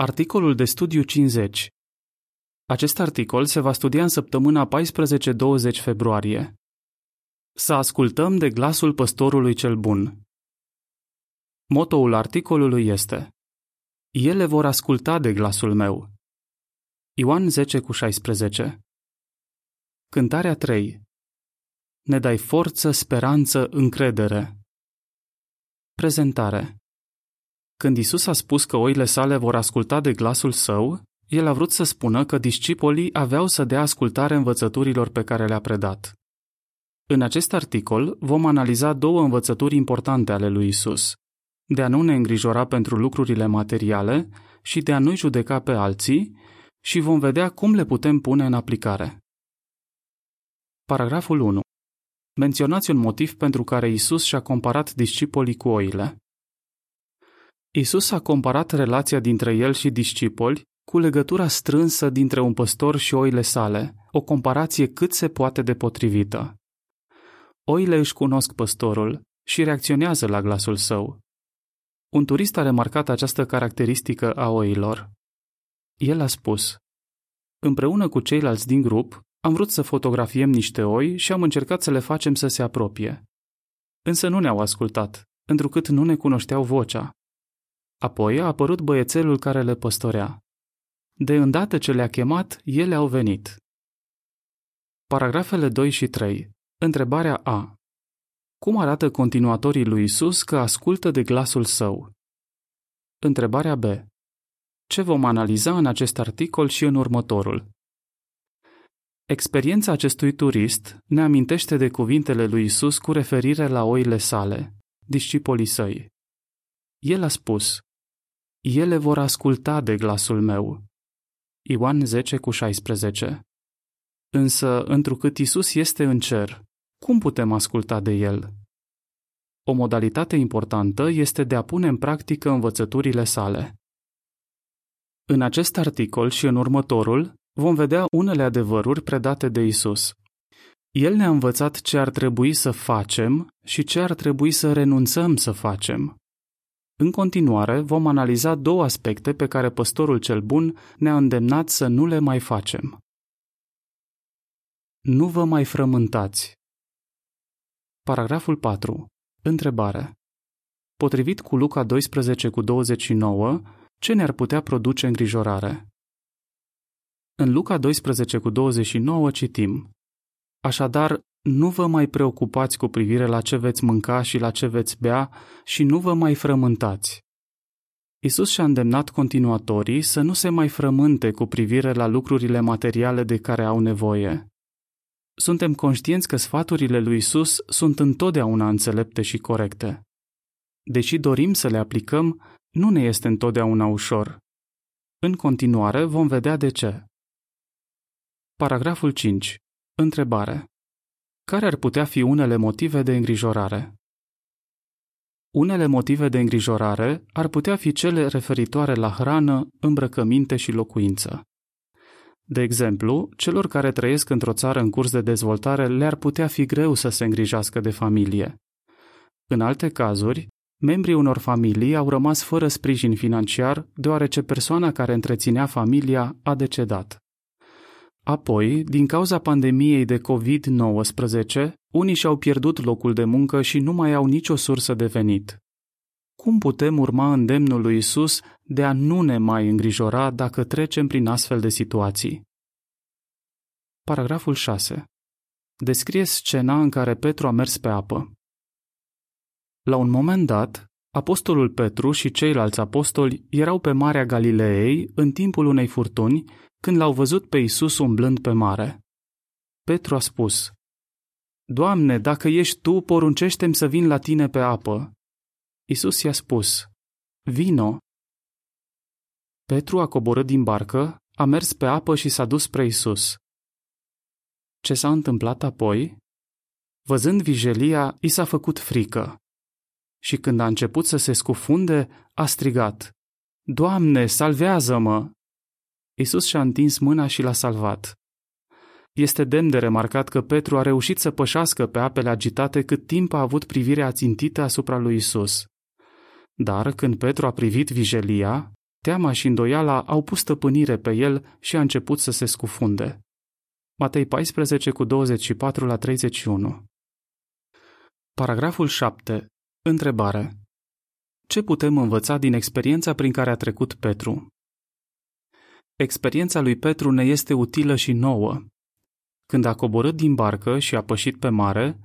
Articolul de studiu 50 Acest articol se va studia în săptămâna 14-20 februarie. Să ascultăm de glasul păstorului cel bun. Motoul articolului este Ele vor asculta de glasul meu. Ioan 10 cu 16 Cântarea 3 Ne dai forță, speranță, încredere. Prezentare când Isus a spus că oile sale vor asculta de glasul său, el a vrut să spună că discipolii aveau să dea ascultare învățăturilor pe care le-a predat. În acest articol vom analiza două învățături importante ale lui Isus: de a nu ne îngrijora pentru lucrurile materiale și de a nu judeca pe alții, și vom vedea cum le putem pune în aplicare. Paragraful 1. Menționați un motiv pentru care Isus și-a comparat discipolii cu oile. Isus a comparat relația dintre el și discipoli cu legătura strânsă dintre un păstor și oile sale, o comparație cât se poate de potrivită. Oile își cunosc păstorul și reacționează la glasul său. Un turist a remarcat această caracteristică a oilor. El a spus, Împreună cu ceilalți din grup, am vrut să fotografiem niște oi și am încercat să le facem să se apropie. Însă nu ne-au ascultat, întrucât nu ne cunoșteau vocea. Apoi a apărut băiețelul care le păstorea. De îndată ce le-a chemat, ele au venit. Paragrafele 2 și 3. Întrebarea A. Cum arată continuatorii lui Isus că ascultă de glasul său? Întrebarea B. Ce vom analiza în acest articol și în următorul? Experiența acestui turist ne amintește de cuvintele lui Isus cu referire la oile sale, discipolii săi. El a spus, ele vor asculta de glasul meu. Ioan 10 cu 16 Însă, întrucât Isus este în cer, cum putem asculta de El? O modalitate importantă este de a pune în practică învățăturile sale. În acest articol și în următorul vom vedea unele adevăruri predate de Isus. El ne-a învățat ce ar trebui să facem și ce ar trebui să renunțăm să facem. În continuare, vom analiza două aspecte pe care păstorul cel bun ne-a îndemnat să nu le mai facem. Nu vă mai frământați. Paragraful 4. Întrebare. Potrivit cu Luca 12 cu 29, ce ne-ar putea produce îngrijorare? În Luca 12 cu 29 citim Așadar, nu vă mai preocupați cu privire la ce veți mânca și la ce veți bea și nu vă mai frământați. Isus și-a îndemnat continuatorii să nu se mai frământe cu privire la lucrurile materiale de care au nevoie. Suntem conștienți că sfaturile lui Isus sunt întotdeauna înțelepte și corecte. Deși dorim să le aplicăm, nu ne este întotdeauna ușor. În continuare vom vedea de ce. Paragraful 5. Întrebare. Care ar putea fi unele motive de îngrijorare? Unele motive de îngrijorare ar putea fi cele referitoare la hrană, îmbrăcăminte și locuință. De exemplu, celor care trăiesc într-o țară în curs de dezvoltare le-ar putea fi greu să se îngrijească de familie. În alte cazuri, membrii unor familii au rămas fără sprijin financiar deoarece persoana care întreținea familia a decedat. Apoi, din cauza pandemiei de COVID-19, unii și-au pierdut locul de muncă și nu mai au nicio sursă de venit. Cum putem urma îndemnul lui Isus de a nu ne mai îngrijora dacă trecem prin astfel de situații? Paragraful 6. Descrie scena în care Petru a mers pe apă. La un moment dat, apostolul Petru și ceilalți apostoli erau pe Marea Galileei în timpul unei furtuni când l-au văzut pe Isus umblând pe mare. Petru a spus, Doamne, dacă ești Tu, poruncește-mi să vin la Tine pe apă. Isus i-a spus, Vino. Petru a coborât din barcă, a mers pe apă și s-a dus spre Isus. Ce s-a întâmplat apoi? Văzând vijelia, i s-a făcut frică. Și când a început să se scufunde, a strigat, Doamne, salvează-mă! Isus și-a întins mâna și l-a salvat. Este demn de remarcat că Petru a reușit să pășească pe apele agitate cât timp a avut privirea țintită asupra lui Isus. Dar când Petru a privit vijelia, Teama și îndoiala au pus stăpânire pe el și a început să se scufunde. Matei 14 cu 24 la 31 Paragraful 7. Întrebare. Ce putem învăța din experiența prin care a trecut Petru? Experiența lui Petru ne este utilă și nouă. Când a coborât din barcă și a pășit pe mare,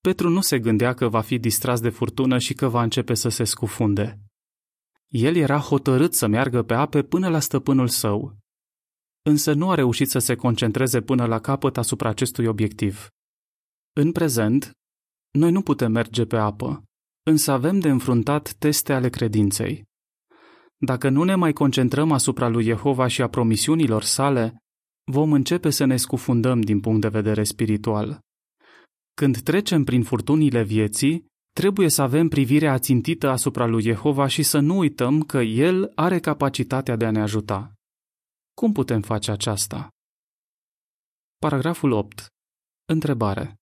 Petru nu se gândea că va fi distras de furtună și că va începe să se scufunde. El era hotărât să meargă pe ape până la stăpânul său. Însă nu a reușit să se concentreze până la capăt asupra acestui obiectiv. În prezent, noi nu putem merge pe apă, însă avem de înfruntat teste ale credinței. Dacă nu ne mai concentrăm asupra lui Jehova și a promisiunilor sale, vom începe să ne scufundăm din punct de vedere spiritual. Când trecem prin furtunile vieții, trebuie să avem privirea ațintită asupra lui Jehova și să nu uităm că El are capacitatea de a ne ajuta. Cum putem face aceasta? Paragraful 8. Întrebare.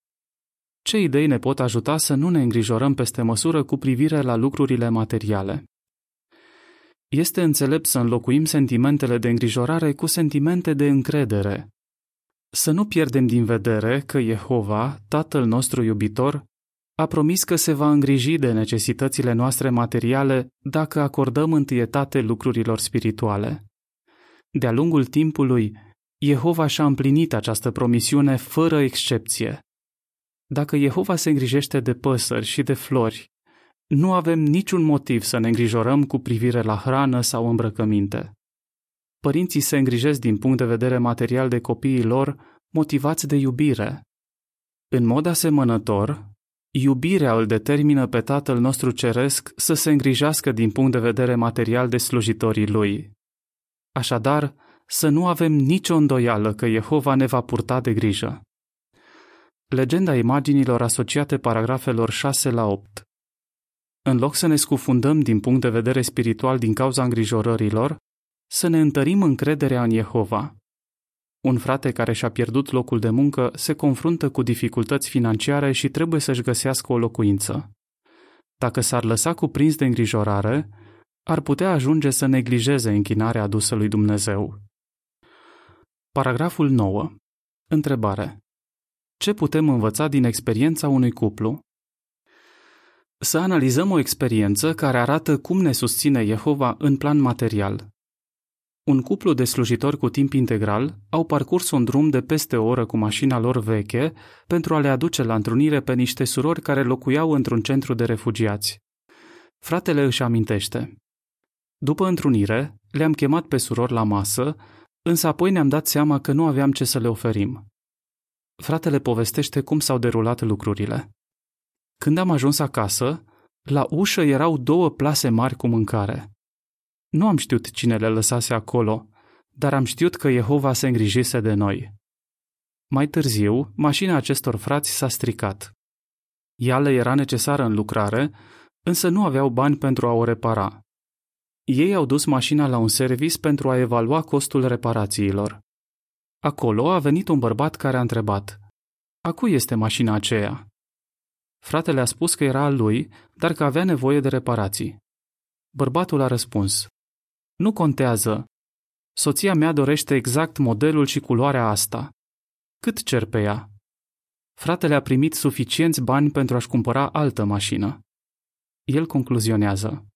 Ce idei ne pot ajuta să nu ne îngrijorăm peste măsură cu privire la lucrurile materiale? Este înțelept să înlocuim sentimentele de îngrijorare cu sentimente de încredere. Să nu pierdem din vedere că Jehova, Tatăl nostru iubitor, a promis că se va îngriji de necesitățile noastre materiale dacă acordăm întâietate lucrurilor spirituale. De-a lungul timpului, Jehova și-a împlinit această promisiune fără excepție. Dacă Jehova se îngrijește de păsări și de flori, nu avem niciun motiv să ne îngrijorăm cu privire la hrană sau îmbrăcăminte. Părinții se îngrijesc din punct de vedere material de copiii lor, motivați de iubire. În mod asemănător, iubirea îl determină pe Tatăl nostru Ceresc să se îngrijească din punct de vedere material de slujitorii lui. Așadar, să nu avem nicio îndoială că Jehova ne va purta de grijă. Legenda imaginilor asociate paragrafelor 6 la 8 În loc să ne scufundăm din punct de vedere spiritual din cauza îngrijorărilor, să ne întărim încrederea în Jehova. Un frate care și-a pierdut locul de muncă se confruntă cu dificultăți financiare și trebuie să-și găsească o locuință. Dacă s-ar lăsa cuprins de îngrijorare, ar putea ajunge să neglijeze închinarea adusă lui Dumnezeu. Paragraful 9. Întrebare. Ce putem învăța din experiența unui cuplu? Să analizăm o experiență care arată cum ne susține Jehova în plan material. Un cuplu de slujitori cu timp integral au parcurs un drum de peste o oră cu mașina lor veche pentru a le aduce la întrunire pe niște surori care locuiau într-un centru de refugiați. Fratele își amintește. După întrunire, le-am chemat pe surori la masă, însă apoi ne-am dat seama că nu aveam ce să le oferim. Fratele povestește cum s-au derulat lucrurile. Când am ajuns acasă, la ușă erau două plase mari cu mâncare. Nu am știut cine le lăsase acolo, dar am știut că Jehova se îngrijise de noi. Mai târziu, mașina acestor frați s-a stricat. Ea le era necesară în lucrare, însă nu aveau bani pentru a o repara. Ei au dus mașina la un servis pentru a evalua costul reparațiilor. Acolo a venit un bărbat care a întrebat, A cui este mașina aceea? Fratele a spus că era al lui, dar că avea nevoie de reparații. Bărbatul a răspuns, Nu contează. Soția mea dorește exact modelul și culoarea asta. Cât cer pe ea? Fratele a primit suficienți bani pentru a-și cumpăra altă mașină. El concluzionează.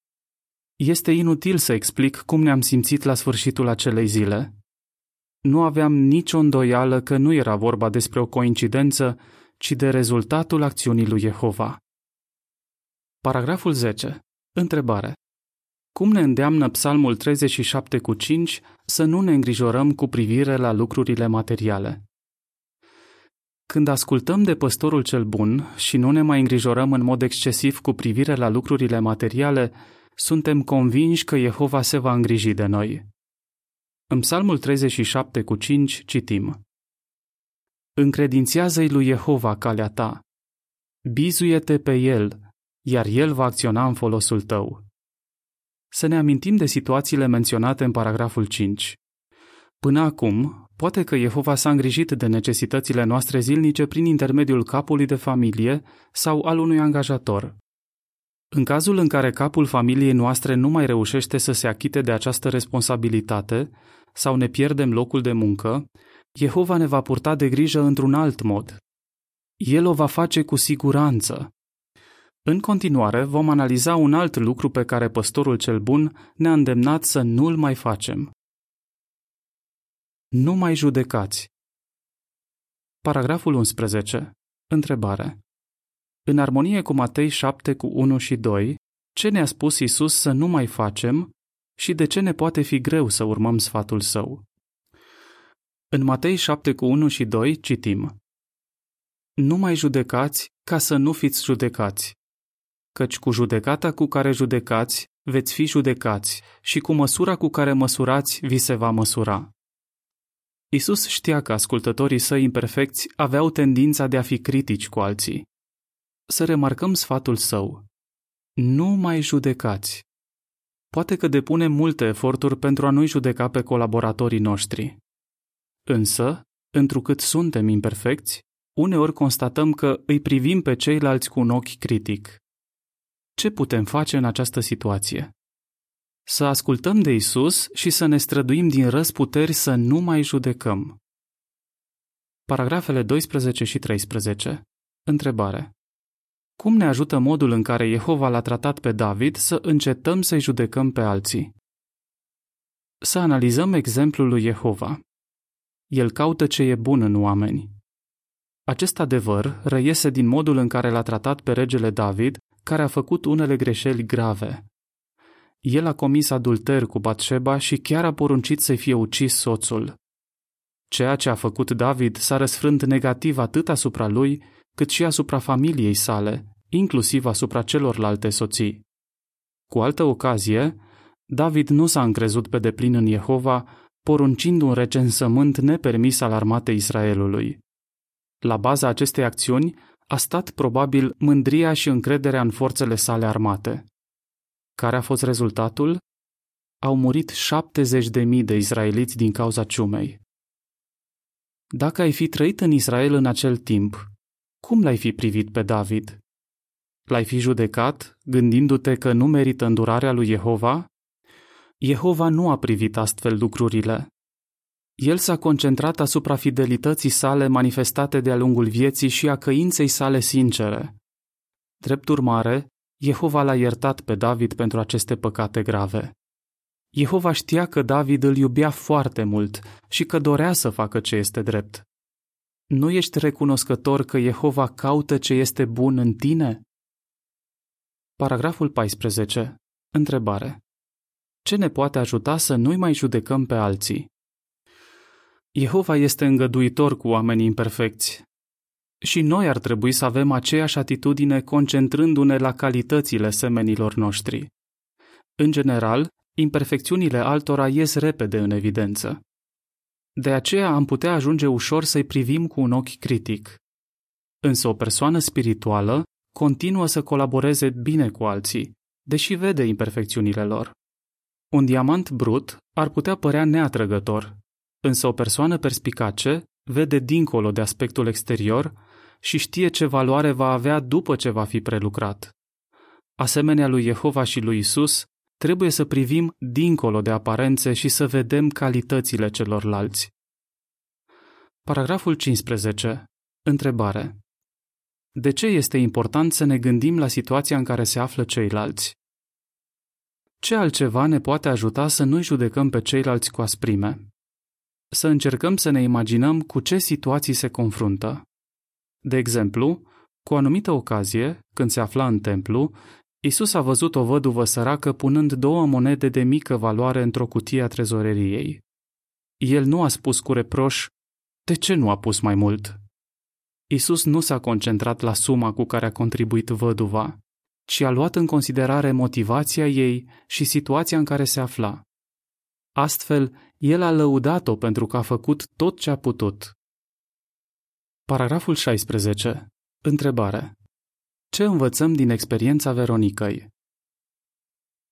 Este inutil să explic cum ne-am simțit la sfârșitul acelei zile. Nu aveam nicio îndoială că nu era vorba despre o coincidență, ci de rezultatul acțiunii lui Jehova. Paragraful 10. Întrebare. Cum ne îndeamnă Psalmul 37 cu 5 să nu ne îngrijorăm cu privire la lucrurile materiale? Când ascultăm de păstorul cel bun și nu ne mai îngrijorăm în mod excesiv cu privire la lucrurile materiale, suntem convinși că Jehova se va îngriji de noi. În Psalmul 37 cu 5 citim Încredințează-i lui Jehova calea ta. Bizuie-te pe el, iar el va acționa în folosul tău. Să ne amintim de situațiile menționate în paragraful 5. Până acum, poate că Jehova s-a îngrijit de necesitățile noastre zilnice prin intermediul capului de familie sau al unui angajator. În cazul în care capul familiei noastre nu mai reușește să se achite de această responsabilitate sau ne pierdem locul de muncă, Jehova ne va purta de grijă într-un alt mod. El o va face cu siguranță. În continuare, vom analiza un alt lucru pe care păstorul cel bun ne-a îndemnat să nu-l mai facem. Nu mai judecați. Paragraful 11. Întrebare. În armonie cu Matei 7 cu 1 și 2, ce ne-a spus Isus să nu mai facem și de ce ne poate fi greu să urmăm sfatul său? În Matei 7 cu 1 și 2 citim Nu mai judecați ca să nu fiți judecați, căci cu judecata cu care judecați veți fi judecați și cu măsura cu care măsurați vi se va măsura. Isus știa că ascultătorii săi imperfecți aveau tendința de a fi critici cu alții. Să remarcăm sfatul său. Nu mai judecați. Poate că depunem multe eforturi pentru a nu-i judeca pe colaboratorii noștri. Însă, întrucât suntem imperfecți, uneori constatăm că îi privim pe ceilalți cu un ochi critic. Ce putem face în această situație? Să ascultăm de Isus și să ne străduim din răsputeri să nu mai judecăm. Paragrafele 12 și 13. Întrebare. Cum ne ajută modul în care Jehova l-a tratat pe David să încetăm să-i judecăm pe alții? Să analizăm exemplul lui Jehova. El caută ce e bun în oameni. Acest adevăr reiese din modul în care l-a tratat pe regele David, care a făcut unele greșeli grave. El a comis adulter cu Batșeba și chiar a poruncit să fie ucis soțul. Ceea ce a făcut David s-a răsfrânt negativ atât asupra lui, cât și asupra familiei sale, inclusiv asupra celorlalte soții. Cu altă ocazie, David nu s-a încrezut pe deplin în Jehova, poruncind un recensământ nepermis al armatei Israelului. La baza acestei acțiuni a stat probabil mândria și încrederea în forțele sale armate. Care a fost rezultatul? Au murit 70 de mii de izraeliți din cauza ciumei. Dacă ai fi trăit în Israel în acel timp, cum l-ai fi privit pe David? L-ai fi judecat, gândindu-te că nu merită îndurarea lui Jehova? Jehova nu a privit astfel lucrurile. El s-a concentrat asupra fidelității sale manifestate de-a lungul vieții și a căinței sale sincere. Drept urmare, Jehova l-a iertat pe David pentru aceste păcate grave. Jehova știa că David îl iubea foarte mult și că dorea să facă ce este drept. Nu ești recunoscător că Jehova caută ce este bun în tine? Paragraful 14. Întrebare. Ce ne poate ajuta să nu-i mai judecăm pe alții? Jehova este îngăduitor cu oamenii imperfecți. Și noi ar trebui să avem aceeași atitudine concentrându-ne la calitățile semenilor noștri. În general, imperfecțiunile altora ies repede în evidență. De aceea am putea ajunge ușor să-i privim cu un ochi critic. Însă o persoană spirituală continuă să colaboreze bine cu alții, deși vede imperfecțiunile lor. Un diamant brut ar putea părea neatrăgător, însă o persoană perspicace vede dincolo de aspectul exterior și știe ce valoare va avea după ce va fi prelucrat. Asemenea lui Jehova și lui Isus, trebuie să privim dincolo de aparențe și să vedem calitățile celorlalți. Paragraful 15. Întrebare. De ce este important să ne gândim la situația în care se află ceilalți? Ce altceva ne poate ajuta să nu-i judecăm pe ceilalți cu asprime? Să încercăm să ne imaginăm cu ce situații se confruntă. De exemplu, cu o anumită ocazie, când se afla în templu, Isus a văzut o văduvă săracă punând două monede de mică valoare într-o cutie a trezoreriei. El nu a spus cu reproș, de ce nu a pus mai mult? Isus nu s-a concentrat la suma cu care a contribuit văduva, ci a luat în considerare motivația ei și situația în care se afla. Astfel, el a lăudat-o pentru că a făcut tot ce a putut. Paragraful 16. Întrebare. Ce învățăm din experiența Veronicăi?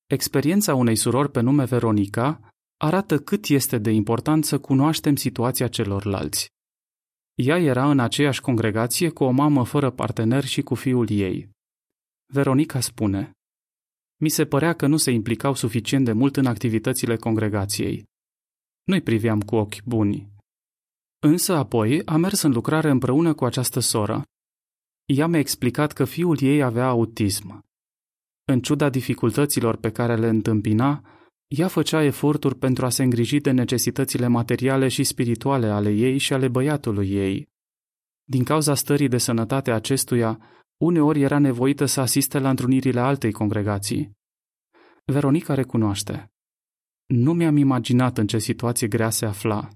Experiența unei surori pe nume Veronica arată cât este de important să cunoaștem situația celorlalți. Ea era în aceeași congregație cu o mamă fără partener și cu fiul ei. Veronica spune, mi se părea că nu se implicau suficient de mult în activitățile congregației. Nu-i priveam cu ochi buni. Însă apoi a mers în lucrare împreună cu această soră. Ea mi-a explicat că fiul ei avea autism. În ciuda dificultăților pe care le întâmpina, ea făcea eforturi pentru a se îngriji de necesitățile materiale și spirituale ale ei și ale băiatului ei. Din cauza stării de sănătate acestuia, uneori era nevoită să asiste la întrunirile altei congregații. Veronica recunoaște. Nu mi-am imaginat în ce situație grea se afla.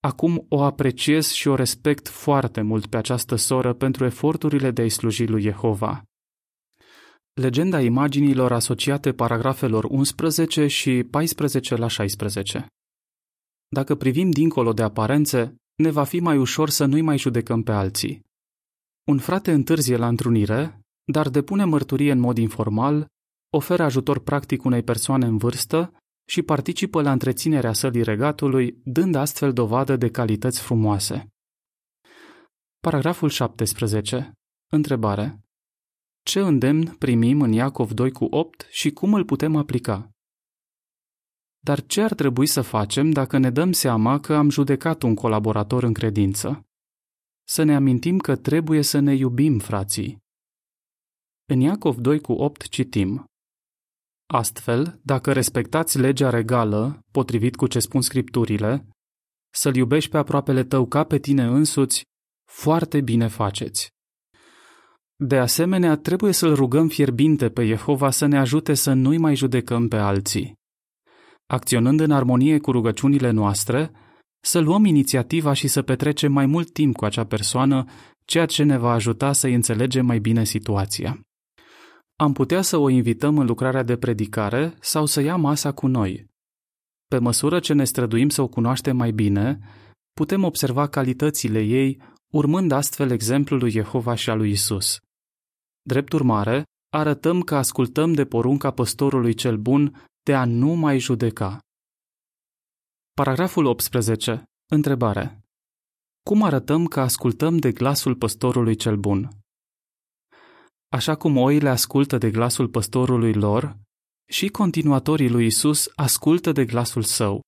Acum o apreciez și o respect foarte mult pe această soră pentru eforturile de a-i sluji lui Jehova. Legenda imaginilor asociate paragrafelor 11 și 14 la 16 Dacă privim dincolo de aparențe, ne va fi mai ușor să nu-i mai judecăm pe alții. Un frate întârzie la întrunire, dar depune mărturie în mod informal, oferă ajutor practic unei persoane în vârstă și participă la întreținerea sălii regatului, dând astfel dovadă de calități frumoase. Paragraful 17. Întrebare. Ce îndemn primim în Iacov 2 cu 8 și cum îl putem aplica? Dar ce ar trebui să facem dacă ne dăm seama că am judecat un colaborator în credință? Să ne amintim că trebuie să ne iubim frații. În Iacov 2 cu 8 citim Astfel, dacă respectați legea regală, potrivit cu ce spun scripturile, să-l iubești pe aproapele tău ca pe tine însuți, foarte bine faceți. De asemenea, trebuie să-l rugăm fierbinte pe Jehova să ne ajute să nu-i mai judecăm pe alții. Acționând în armonie cu rugăciunile noastre, să luăm inițiativa și să petrecem mai mult timp cu acea persoană, ceea ce ne va ajuta să-i înțelegem mai bine situația. Am putea să o invităm în lucrarea de predicare sau să ia masa cu noi. Pe măsură ce ne străduim să o cunoaștem mai bine, putem observa calitățile ei, urmând astfel exemplul lui Jehova și al lui Isus. Drept urmare, arătăm că ascultăm de porunca păstorului cel bun de a nu mai judeca. Paragraful 18. Întrebare. Cum arătăm că ascultăm de glasul păstorului cel bun? Așa cum oile ascultă de glasul păstorului lor, și continuatorii lui Isus ascultă de glasul său.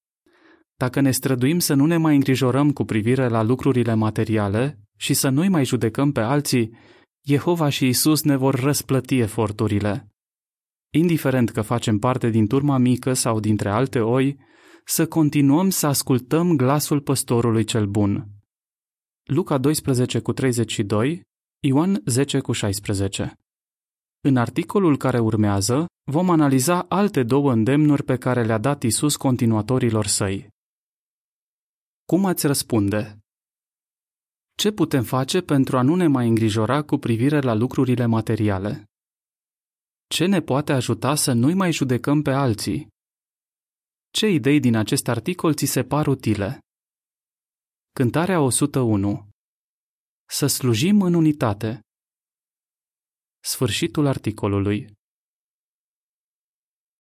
Dacă ne străduim să nu ne mai îngrijorăm cu privire la lucrurile materiale și să nu-i mai judecăm pe alții, Jehova și Isus ne vor răsplăti eforturile. Indiferent că facem parte din turma mică sau dintre alte oi, să continuăm să ascultăm glasul păstorului cel bun. Luca 12 cu 32, Ioan 10 cu 16 În articolul care urmează, vom analiza alte două îndemnuri pe care le-a dat Isus continuatorilor săi. Cum ați răspunde? Ce putem face pentru a nu ne mai îngrijora cu privire la lucrurile materiale? Ce ne poate ajuta să nu-i mai judecăm pe alții? Ce idei din acest articol ți se par utile? Cântarea 101 Să slujim în unitate. Sfârșitul articolului